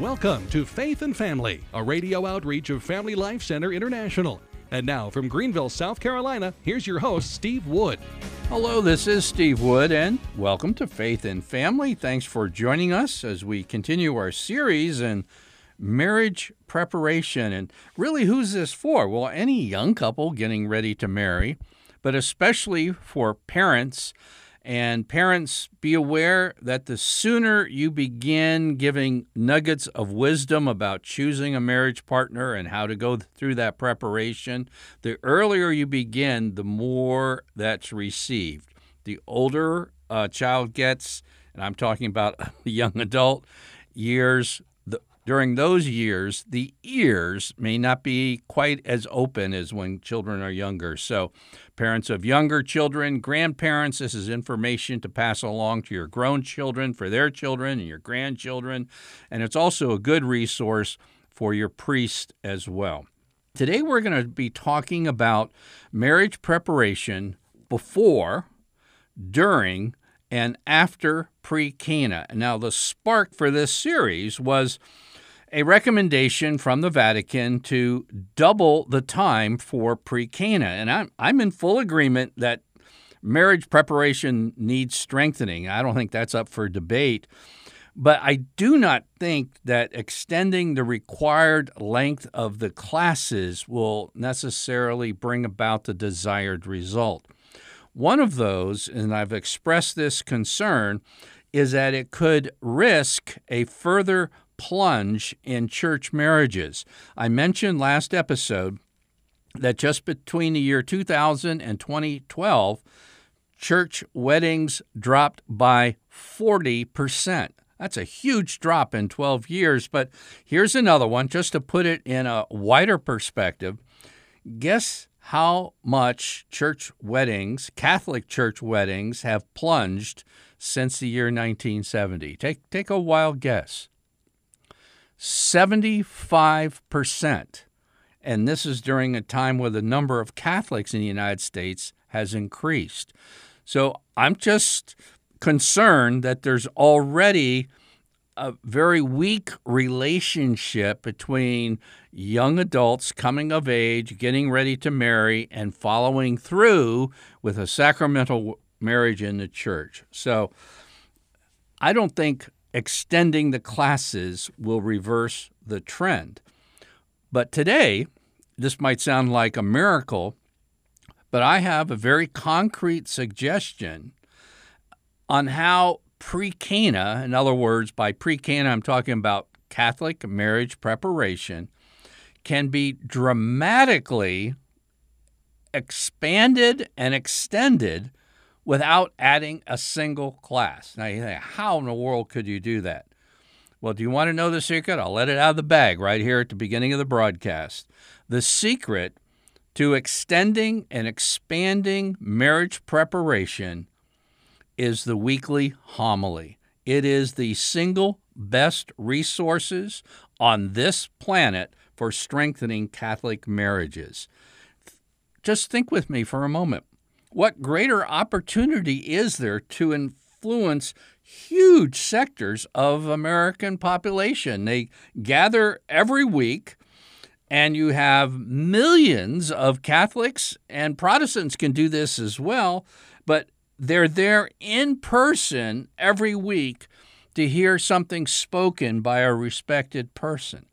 Welcome to Faith and Family, a radio outreach of Family Life Center International. And now from Greenville, South Carolina, here's your host, Steve Wood. Hello, this is Steve Wood, and welcome to Faith and Family. Thanks for joining us as we continue our series in marriage preparation. And really, who's this for? Well, any young couple getting ready to marry, but especially for parents and parents, be aware that the sooner you begin giving nuggets of wisdom about choosing a marriage partner and how to go through that preparation, the earlier you begin, the more that's received. The older a child gets, and I'm talking about the young adult years, during those years, the ears may not be quite as open as when children are younger. So, parents of younger children, grandparents, this is information to pass along to your grown children for their children and your grandchildren. And it's also a good resource for your priest as well. Today, we're going to be talking about marriage preparation before, during, and after pre Cana. Now, the spark for this series was a recommendation from the Vatican to double the time for pre Cana. And I'm, I'm in full agreement that marriage preparation needs strengthening. I don't think that's up for debate. But I do not think that extending the required length of the classes will necessarily bring about the desired result. One of those, and I've expressed this concern, is that it could risk a further plunge in church marriages. I mentioned last episode that just between the year 2000 and 2012, church weddings dropped by 40%. That's a huge drop in 12 years, but here's another one just to put it in a wider perspective. Guess how much church weddings, Catholic church weddings, have plunged since the year 1970? Take, take a wild guess. 75%. And this is during a time where the number of Catholics in the United States has increased. So I'm just concerned that there's already a very weak relationship between young adults coming of age, getting ready to marry, and following through with a sacramental marriage in the church. So I don't think extending the classes will reverse the trend. But today, this might sound like a miracle, but I have a very concrete suggestion on how pre Cana, in other words, by pre Cana, I'm talking about Catholic marriage preparation, can be dramatically expanded and extended without adding a single class. Now you think, how in the world could you do that? Well, do you want to know the secret? I'll let it out of the bag right here at the beginning of the broadcast. The secret to extending and expanding marriage preparation is the weekly homily. It is the single best resources on this planet for strengthening Catholic marriages. Just think with me for a moment what greater opportunity is there to influence huge sectors of American population? They gather every week and you have millions of Catholics and Protestants can do this as well, but they're there in person every week to hear something spoken by a respected person.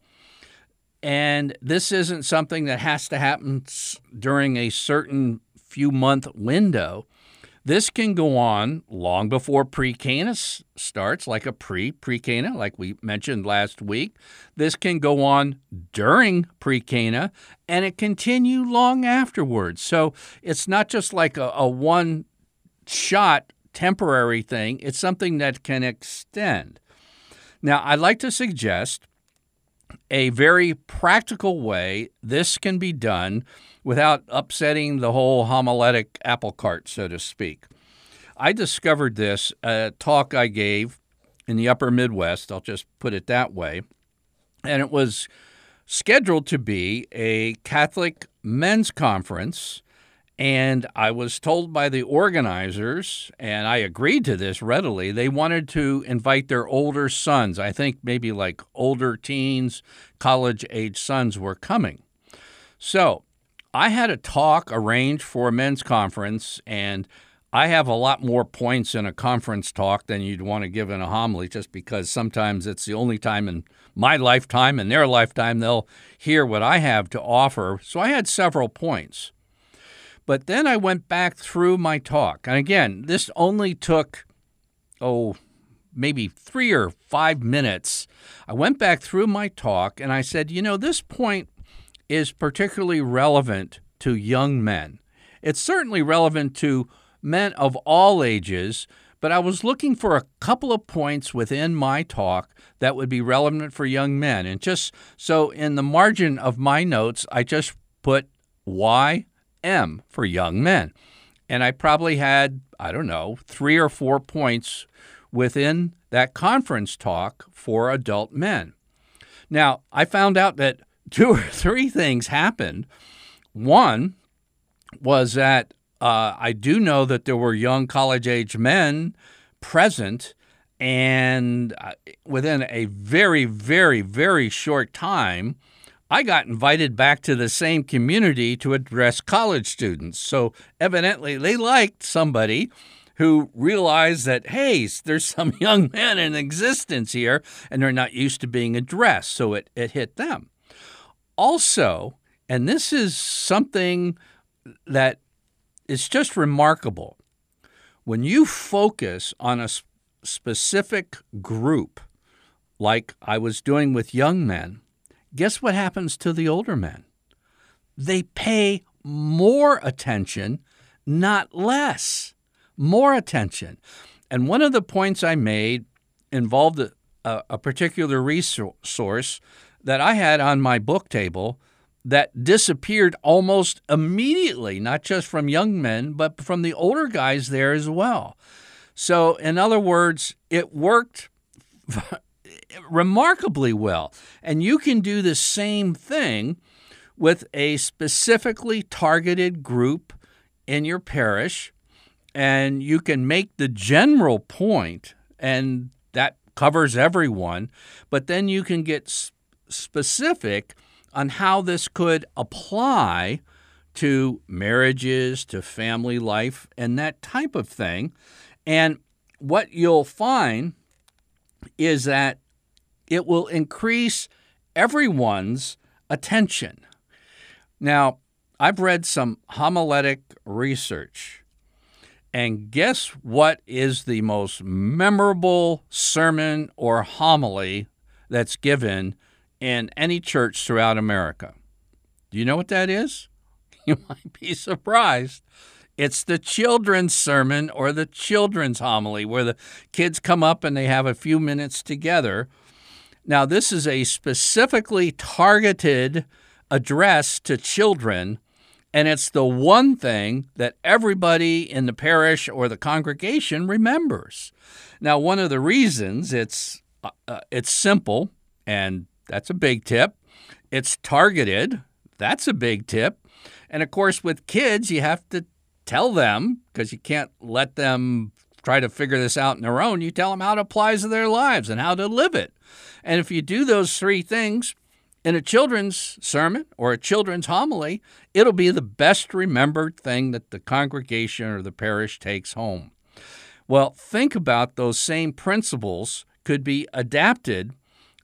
And this isn't something that has to happen during a certain few month window. This can go on long before pre Cana starts, like a pre pre Cana, like we mentioned last week. This can go on during pre Cana, and it continue long afterwards. So it's not just like a, a one shot temporary thing, it's something that can extend. Now, I'd like to suggest a very practical way this can be done without upsetting the whole homiletic apple cart, so to speak. I discovered this a talk I gave in the upper Midwest, I'll just put it that way, and it was scheduled to be a Catholic men's conference And I was told by the organizers, and I agreed to this readily, they wanted to invite their older sons. I think maybe like older teens, college age sons were coming. So I had a talk arranged for a men's conference, and I have a lot more points in a conference talk than you'd want to give in a homily just because sometimes it's the only time in my lifetime and their lifetime they'll hear what I have to offer. So I had several points. But then I went back through my talk. And again, this only took, oh, maybe three or five minutes. I went back through my talk and I said, you know, this point is particularly relevant to young men. It's certainly relevant to men of all ages, but I was looking for a couple of points within my talk that would be relevant for young men. And just so in the margin of my notes, I just put why M for young men. And I probably had, I don't know, three or four points within that conference talk for adult men. Now, I found out that two or three things happened. One was that uh, I do know that there were young college age men present, and uh, within a very, very, very short time, I got invited back to the same community to address college students. So evidently, they liked somebody who realized that, hey, there's some young men in existence here and they're not used to being addressed. So it, it hit them. Also, and this is something that is just remarkable, when you focus on a specific group, like I was doing with young men, guess what happens to the older men? They pay more attention, not less. More attention. And one of the points I made involved a, a, particular resource that I had on my book table that disappeared almost immediately, not just from young men, but from the older guys there as well. So, in other words, it worked remarkably well. And you can do the same thing with a specifically targeted group in your parish, and you can make the general point, and that covers everyone, but then you can get specific on how this could apply to marriages, to family life, and that type of thing. And what you'll find is that it will increase everyone's attention. Now, I've read some homiletic research, and guess what is the most memorable sermon or homily that's given in any church throughout America? Do you know what that is? You might be surprised. It's the children's sermon or the children's homily where the kids come up and they have a few minutes together now, this is a specifically targeted address to children, and it's the one thing that everybody in the parish or the congregation remembers. Now, one of the reasons it's uh, uh it's simple, and that's a big tip. It's targeted. That's a big tip. And of course, with kids, you have to tell them because you can't let them try to figure this out on their own. You tell them how it applies to their lives and how to live it. And if you do those three things in a children's sermon or a children's homily, it'll be the best remembered thing that the congregation or the parish takes home. Well, think about those same principles could be adapted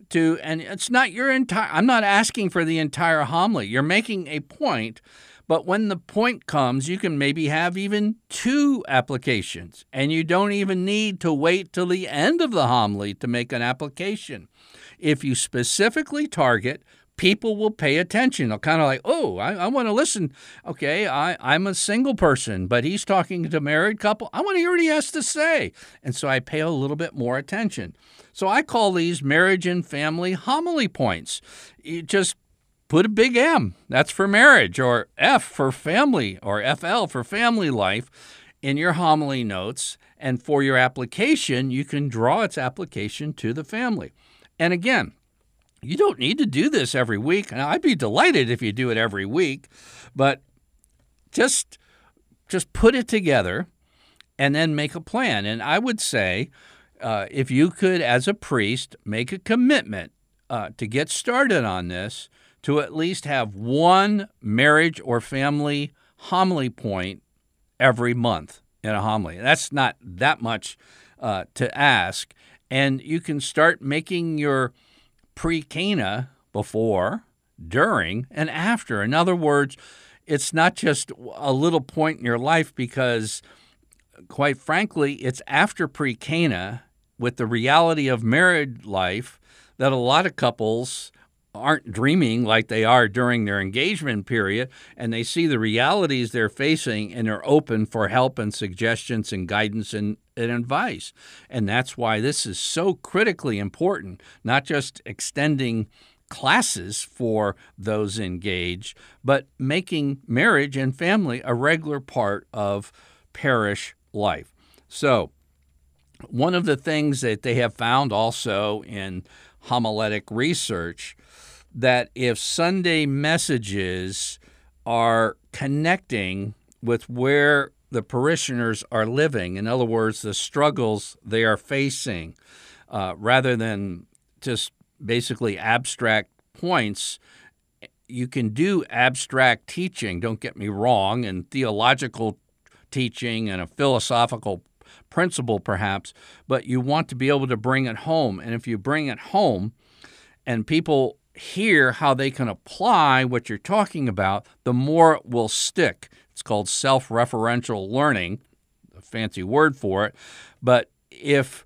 to, and it's not your entire, I'm not asking for the entire homily. You're making a point, but when the point comes, you can maybe have even two applications, and you don't even need to wait till the end of the homily to make an application. If you specifically target, people will pay attention. They'll kind of like, oh, I, I want to listen. Okay, I, I'm a single person, but he's talking to a married couple. I want to hear what he has to say. And so I pay a little bit more attention. So I call these marriage and family homily points. You just put a big M. That's for marriage, or F for family, or FL for family life in your homily notes. And for your application, you can draw its application to the family. And again, you don't need to do this every week. Now, I'd be delighted if you do it every week, but just just put it together and then make a plan. And I would say, uh, if you could, as a priest, make a commitment uh, to get started on this, to at least have one marriage or family homily point every month in a homily. That's not that much uh, to ask. And you can start making your pre Cana before, during, and after. In other words, it's not just a little point in your life because, quite frankly, it's after pre Cana with the reality of married life that a lot of couples aren't dreaming like they are during their engagement period and they see the realities they're facing and are open for help and suggestions and guidance and, and advice. And that's why this is so critically important, not just extending classes for those engaged, but making marriage and family a regular part of parish life. So, one of the things that they have found also in homiletic research that if Sunday messages are connecting with where the parishioners are living, in other words, the struggles they are facing, uh, rather than just basically abstract points, you can do abstract teaching, don't get me wrong, and theological teaching and a philosophical principle perhaps, but you want to be able to bring it home. And if you bring it home and people hear how they can apply what you're talking about, the more it will stick. It's called self referential learning, a fancy word for it. But if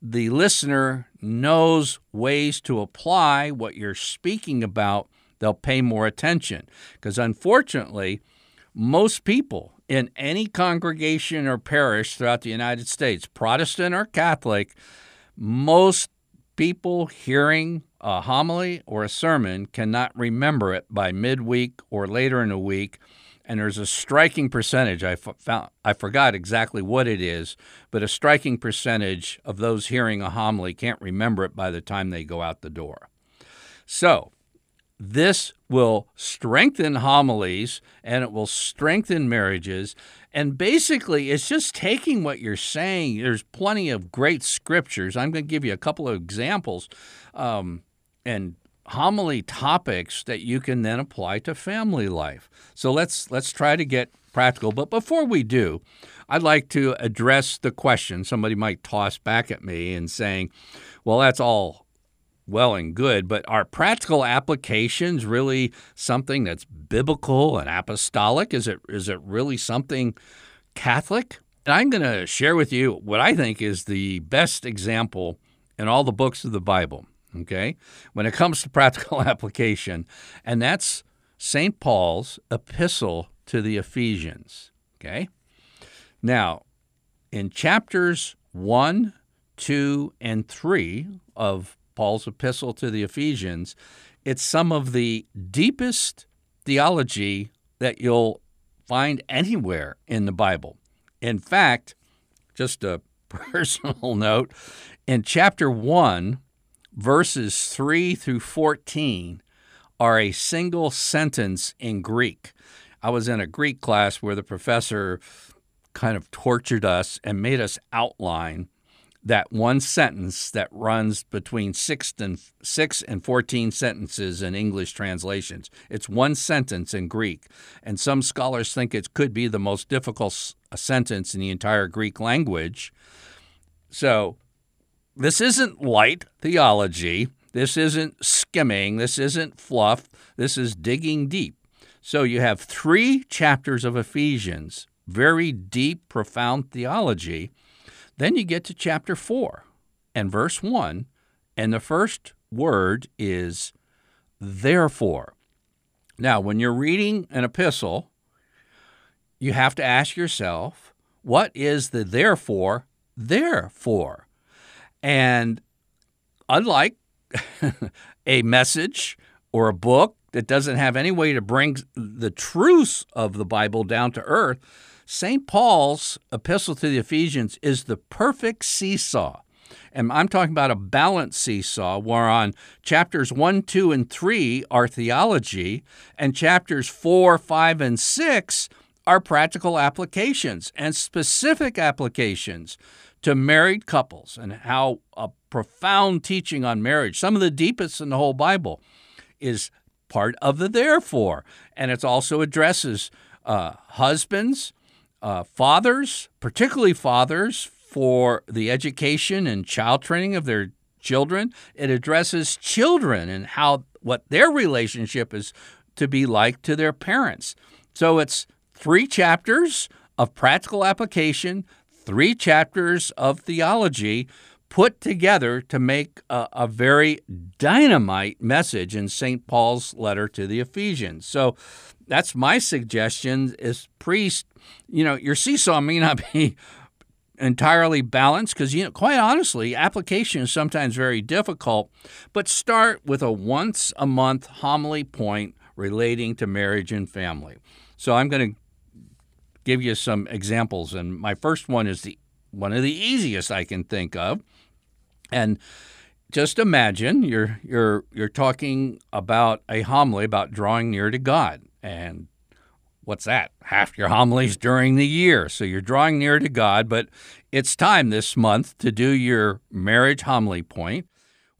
the listener knows ways to apply what you're speaking about, they'll pay more attention. Because unfortunately, most people in any congregation or parish throughout the United States, Protestant or Catholic, most people hearing a homily or a sermon cannot remember it by midweek or later in the week. And there's a striking percentage, I found, I forgot exactly what it is, but a striking percentage of those hearing a homily can't remember it by the time they go out the door. So, this will strengthen homilies and it will strengthen marriages. And basically, it's just taking what you're saying. There's plenty of great scriptures. I'm going to give you a couple of examples um, and homily topics that you can then apply to family life. So let's let's try to get practical. But before we do, I'd like to address the question somebody might toss back at me and saying, "Well, that's all well and good, but are practical applications really something that's biblical and apostolic? Is it is it really something Catholic? And I'm going to share with you what I think is the best example in all the books of the Bible, okay? When it comes to practical application, and that's St. Paul's epistle to the Ephesians, okay? Now, in chapters 1, 2, and 3 of Paul's epistle to the Ephesians, it's some of the deepest theology that you'll find anywhere in the Bible. In fact, just a personal note, in chapter 1, verses 3 through 14 are a single sentence in Greek. I was in a Greek class where the professor kind of tortured us and made us outline that one sentence that runs between six and six and fourteen sentences in English translations. It's one sentence in Greek, and some scholars think it could be the most difficult sentence in the entire Greek language. So, this isn't light theology. This isn't skimming. This isn't fluff. This is digging deep. So, you have three chapters of Ephesians, very deep, profound theology then you get to chapter 4 and verse 1, and the first word is therefore. Now, when you're reading an epistle, you have to ask yourself, what is the therefore there for? And unlike a message or a book that doesn't have any way to bring the truths of the Bible down to earth, St. Paul's epistle to the Ephesians is the perfect seesaw. And I'm talking about a balanced seesaw where on chapters 1, 2, and 3 are theology, and chapters 4, 5, and 6 are practical applications and specific applications to married couples and how a profound teaching on marriage, some of the deepest in the whole Bible, is part of the therefore. And it also addresses uh, husbands, uh, fathers, particularly fathers, for the education and child training of their children. It addresses children and how what their relationship is to be like to their parents. So it's three chapters of practical application, three chapters of theology put together to make a, a, very dynamite message in St. Paul's letter to the Ephesians. So that's my suggestion is priest, you know, your seesaw may not be entirely balanced because you know quite honestly application is sometimes very difficult but start with a once a month homily point relating to marriage and family so i'm going to give you some examples and my first one is the one of the easiest i can think of and just imagine you're you're you're talking about a homily about drawing near to god and what's that? Half your homilies during the year. So you're drawing near to God, but it's time this month to do your marriage homily point.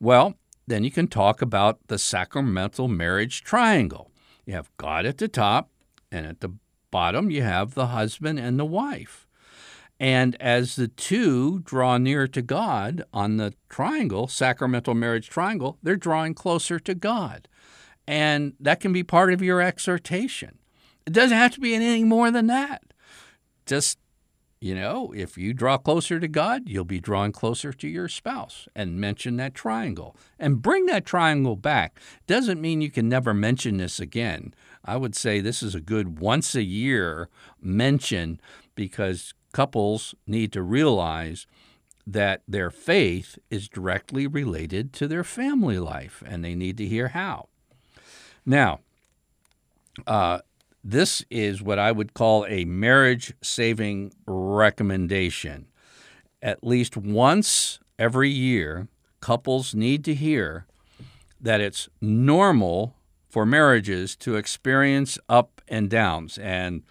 Well, then you can talk about the sacramental marriage triangle. You have God at the top, and at the bottom, you have the husband and the wife. And as the two draw near to God on the triangle, sacramental marriage triangle, they're drawing closer to God. And that can be part of your exhortation. It doesn't have to be anything more than that. Just, you know, if you draw closer to God, you'll be drawing closer to your spouse and mention that triangle and bring that triangle back. Doesn't mean you can never mention this again. I would say this is a good once a year mention because couples need to realize that their faith is directly related to their family life and they need to hear how. Now, uh, this is what I would call a marriage saving recommendation. At least once every year, couples need to hear that it's normal for marriages to experience up and downs. And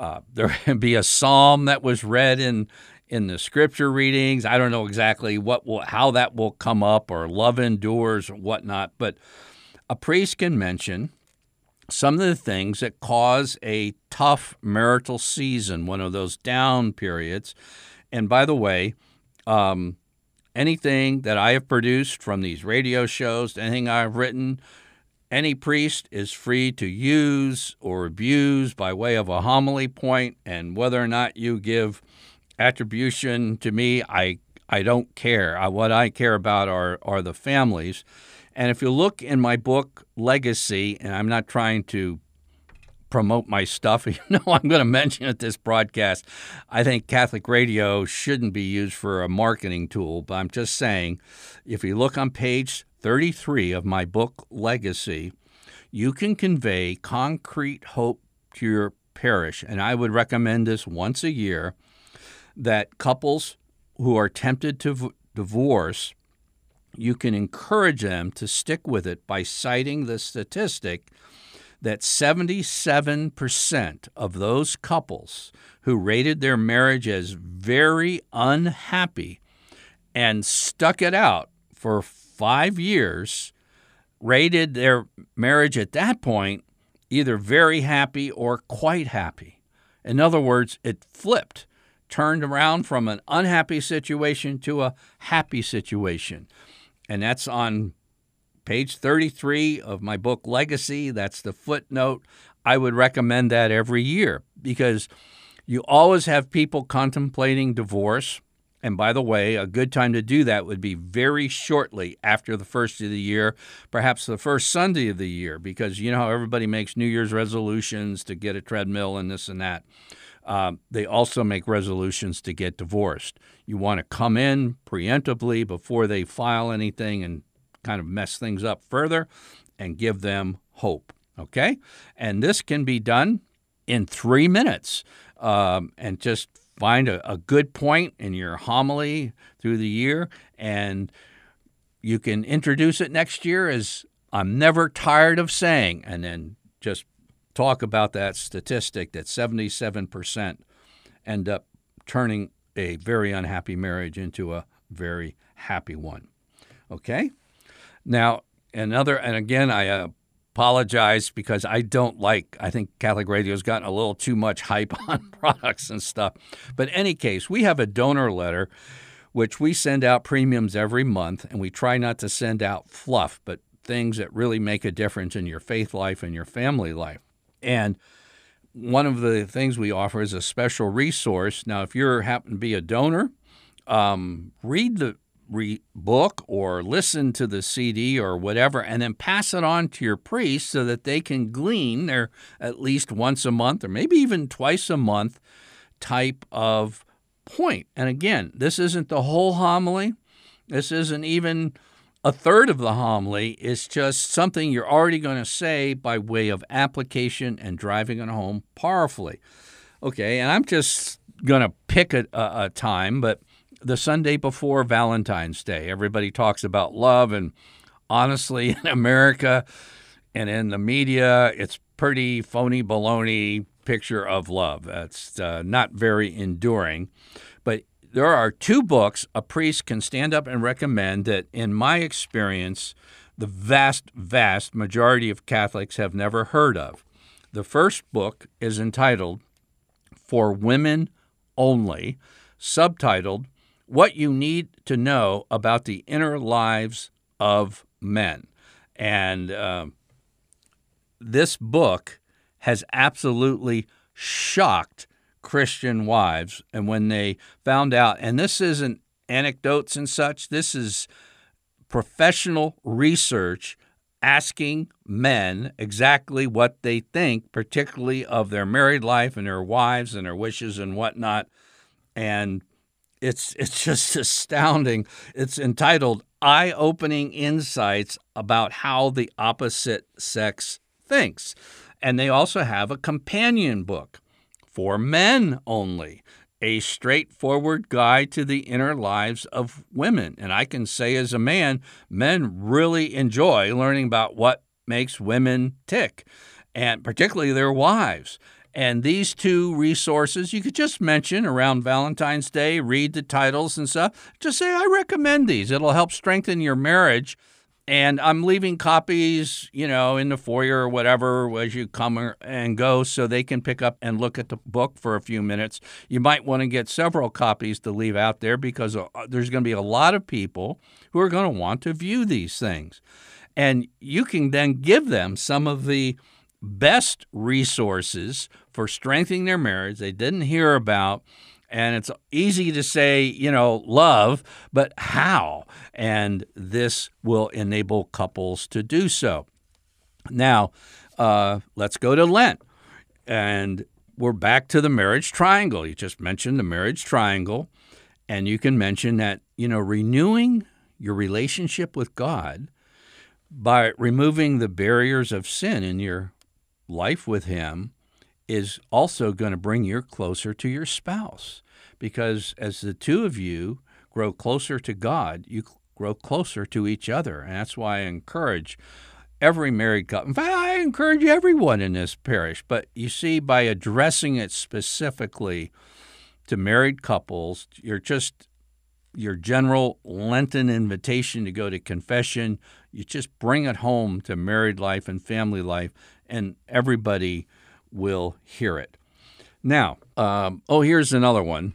uh, there can be a psalm that was read in in the scripture readings. I don't know exactly what will how that will come up or love endures or whatnot, but a priest can mention some of the things that cause a tough marital season, one of those down periods. And by the way, um, anything that I have produced from these radio shows, anything I've written, any priest is free to use or abuse by way of a homily point, and whether or not you give attribution to me, I I don't care. I, what I care about are are the families. And if you look in my book, Legacy, and I'm not trying to promote my stuff, you know I'm going to mention it this broadcast. I think Catholic radio shouldn't be used for a marketing tool, but I'm just saying if you look on page 33 of my book, Legacy, you can convey concrete hope to your parish. And I would recommend this once a year that couples who are tempted to v- divorce you can encourage them to stick with it by citing the statistic that 77% of those couples who rated their marriage as very unhappy and stuck it out for five years rated their marriage at that point either very happy or quite happy. In other words, it flipped, turned around from an unhappy situation to a happy situation and that's on page 33 of my book Legacy. That's the footnote. I would recommend that every year because you always have people contemplating divorce. And by the way, a good time to do that would be very shortly after the first of the year, perhaps the first Sunday of the year, because you know how everybody makes New Year's resolutions to get a treadmill and this and that. Uh, they also make resolutions to get divorced. You want to come in preemptively before they file anything and kind of mess things up further and give them hope. Okay? And this can be done in three minutes um, and just find a, a good point in your homily through the year and you can introduce it next year as I'm never tired of saying, and then just talk about that statistic that 77% end up turning a very unhappy marriage into a very happy one. Okay? Now, another, and again, I uh, apologize because I don't like, I think Catholic radio's gotten a little too much hype on products and stuff. But any case, we have a donor letter which we send out premiums every month, and we try not to send out fluff, but things that really make a difference in your faith life and your family life. And one of the things we offer is a special resource. Now, if you happen to be a donor, um, read the re- book or listen to the CD or whatever, and then pass it on to your priest so that they can glean their at least once a month or maybe even twice a month type of point. And again, this isn't the whole homily. This isn't even a third of the homily is just something you're already going to say by way of application and driving it home powerfully. Okay, and I'm just going to pick a, a, a, time, but the Sunday before Valentine's Day, everybody talks about love, and honestly, in America and in the media, it's pretty phony baloney picture of love. That's uh, not very enduring. But there are two books a priest can stand up and recommend that, in my experience, the vast, vast majority of Catholics have never heard of. The first book is entitled For Women Only, subtitled What You Need to Know About the Inner Lives of Men. And uh, this book has absolutely shocked Christian wives. And when they found out, and this isn't anecdotes and such, this is professional research asking men exactly what they think, particularly of their married life and their wives and their wishes and whatnot. And it's it's just astounding. It's entitled Eye-Opening Insights about how the opposite sex thinks. And they also have a companion book for men only, a straightforward guide to the inner lives of women. And I can say, as a man, men really enjoy learning about what makes women tick, and particularly their wives. And these two resources you could just mention around Valentine's Day, read the titles and stuff. Just say, I recommend these. It'll help strengthen your marriage and I'm leaving copies, you know, in the foyer or whatever as you come and go so they can pick up and look at the book for a few minutes. You might want to get several copies to leave out there because uh, there's going to be a lot of people who are going to want to view these things. And you can then give them some of the best resources for strengthening their marriage they didn't hear about and it's easy to say, you know, love, but how? And this will enable couples to do so. Now, uh, let's go to Lent. And we're back to the marriage triangle. You just mentioned the marriage triangle. And you can mention that, you know, renewing your relationship with God by removing the barriers of sin in your life with Him is also going to bring you closer to your spouse because as the two of you grow closer to God, you grow closer to each other. And that's why I encourage every married couple. In fact, I encourage everyone in this parish. But you see, by addressing it specifically to married couples, you're just your general Lenten invitation to go to confession. You just bring it home to married life and family life, and everybody will hear it. Now, um, oh, here's another one.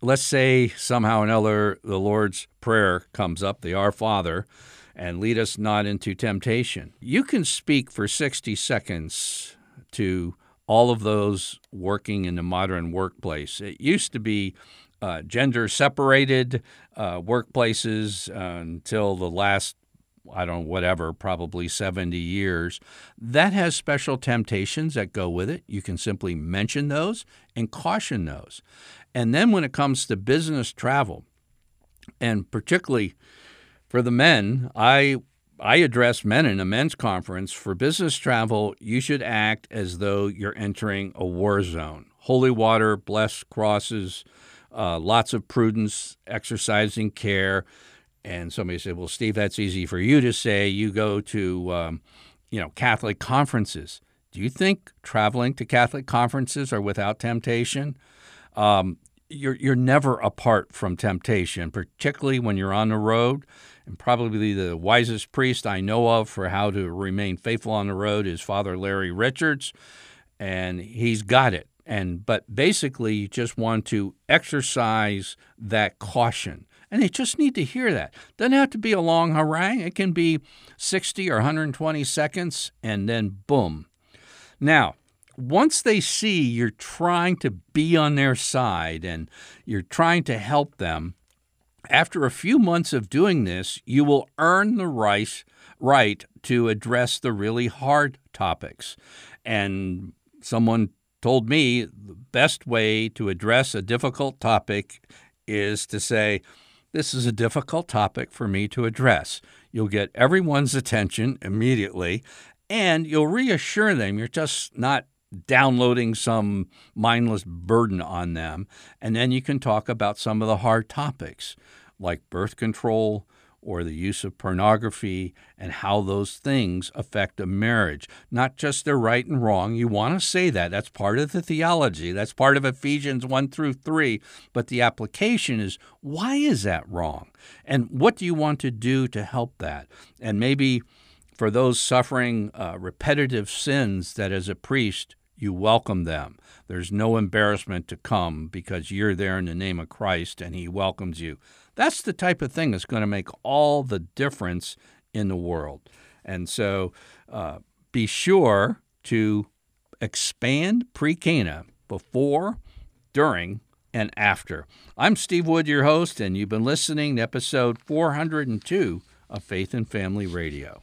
Let's say somehow another the Lord's Prayer comes up, the Our Father, and lead us not into temptation. You can speak for 60 seconds to all of those working in the modern workplace. It used to be uh, gender separated uh, workplaces uh, until the last I don't know, whatever, probably 70 years. That has special temptations that go with it. You can simply mention those and caution those. And then when it comes to business travel, and particularly for the men, I I address men in a men's conference. For business travel, you should act as though you're entering a war zone. Holy water, blessed crosses, uh, lots of prudence, exercising care. And somebody said, "Well, Steve, that's easy for you to say. You go to, um, you know, Catholic conferences. Do you think traveling to Catholic conferences are without temptation? Um, you're, you're never apart from temptation, particularly when you're on the road. And probably the wisest priest I know of for how to remain faithful on the road is Father Larry Richards, and he's got it. And but basically, you just want to exercise that caution, and they just need to hear that. Doesn't have to be a long harangue. It can be 60 or 120 seconds, and then boom. Now, once they see you're trying to be on their side and you're trying to help them, after a few months of doing this, you will earn the right, right to address the really hard topics. And someone told me the best way to address a difficult topic is to say, This is a difficult topic for me to address. You'll get everyone's attention immediately, and you'll reassure them you're just not downloading some mindless burden on them. And then you can talk about some of the hard topics like birth control or the use of pornography and how those things affect a marriage. Not just their right and wrong. You want to say that. That's part of the theology. That's part of Ephesians 1 through 3. But the application is why is that wrong? And what do you want to do to help that? And maybe for those suffering uh, repetitive sins that as a priest you welcome them. There's no embarrassment to come because you're there in the name of Christ and He welcomes you. That's the type of thing that's going to make all the difference in the world. And so uh, be sure to expand pre Cana before, during, and after. I'm Steve Wood, your host, and you've been listening to episode 402 of Faith and Family Radio.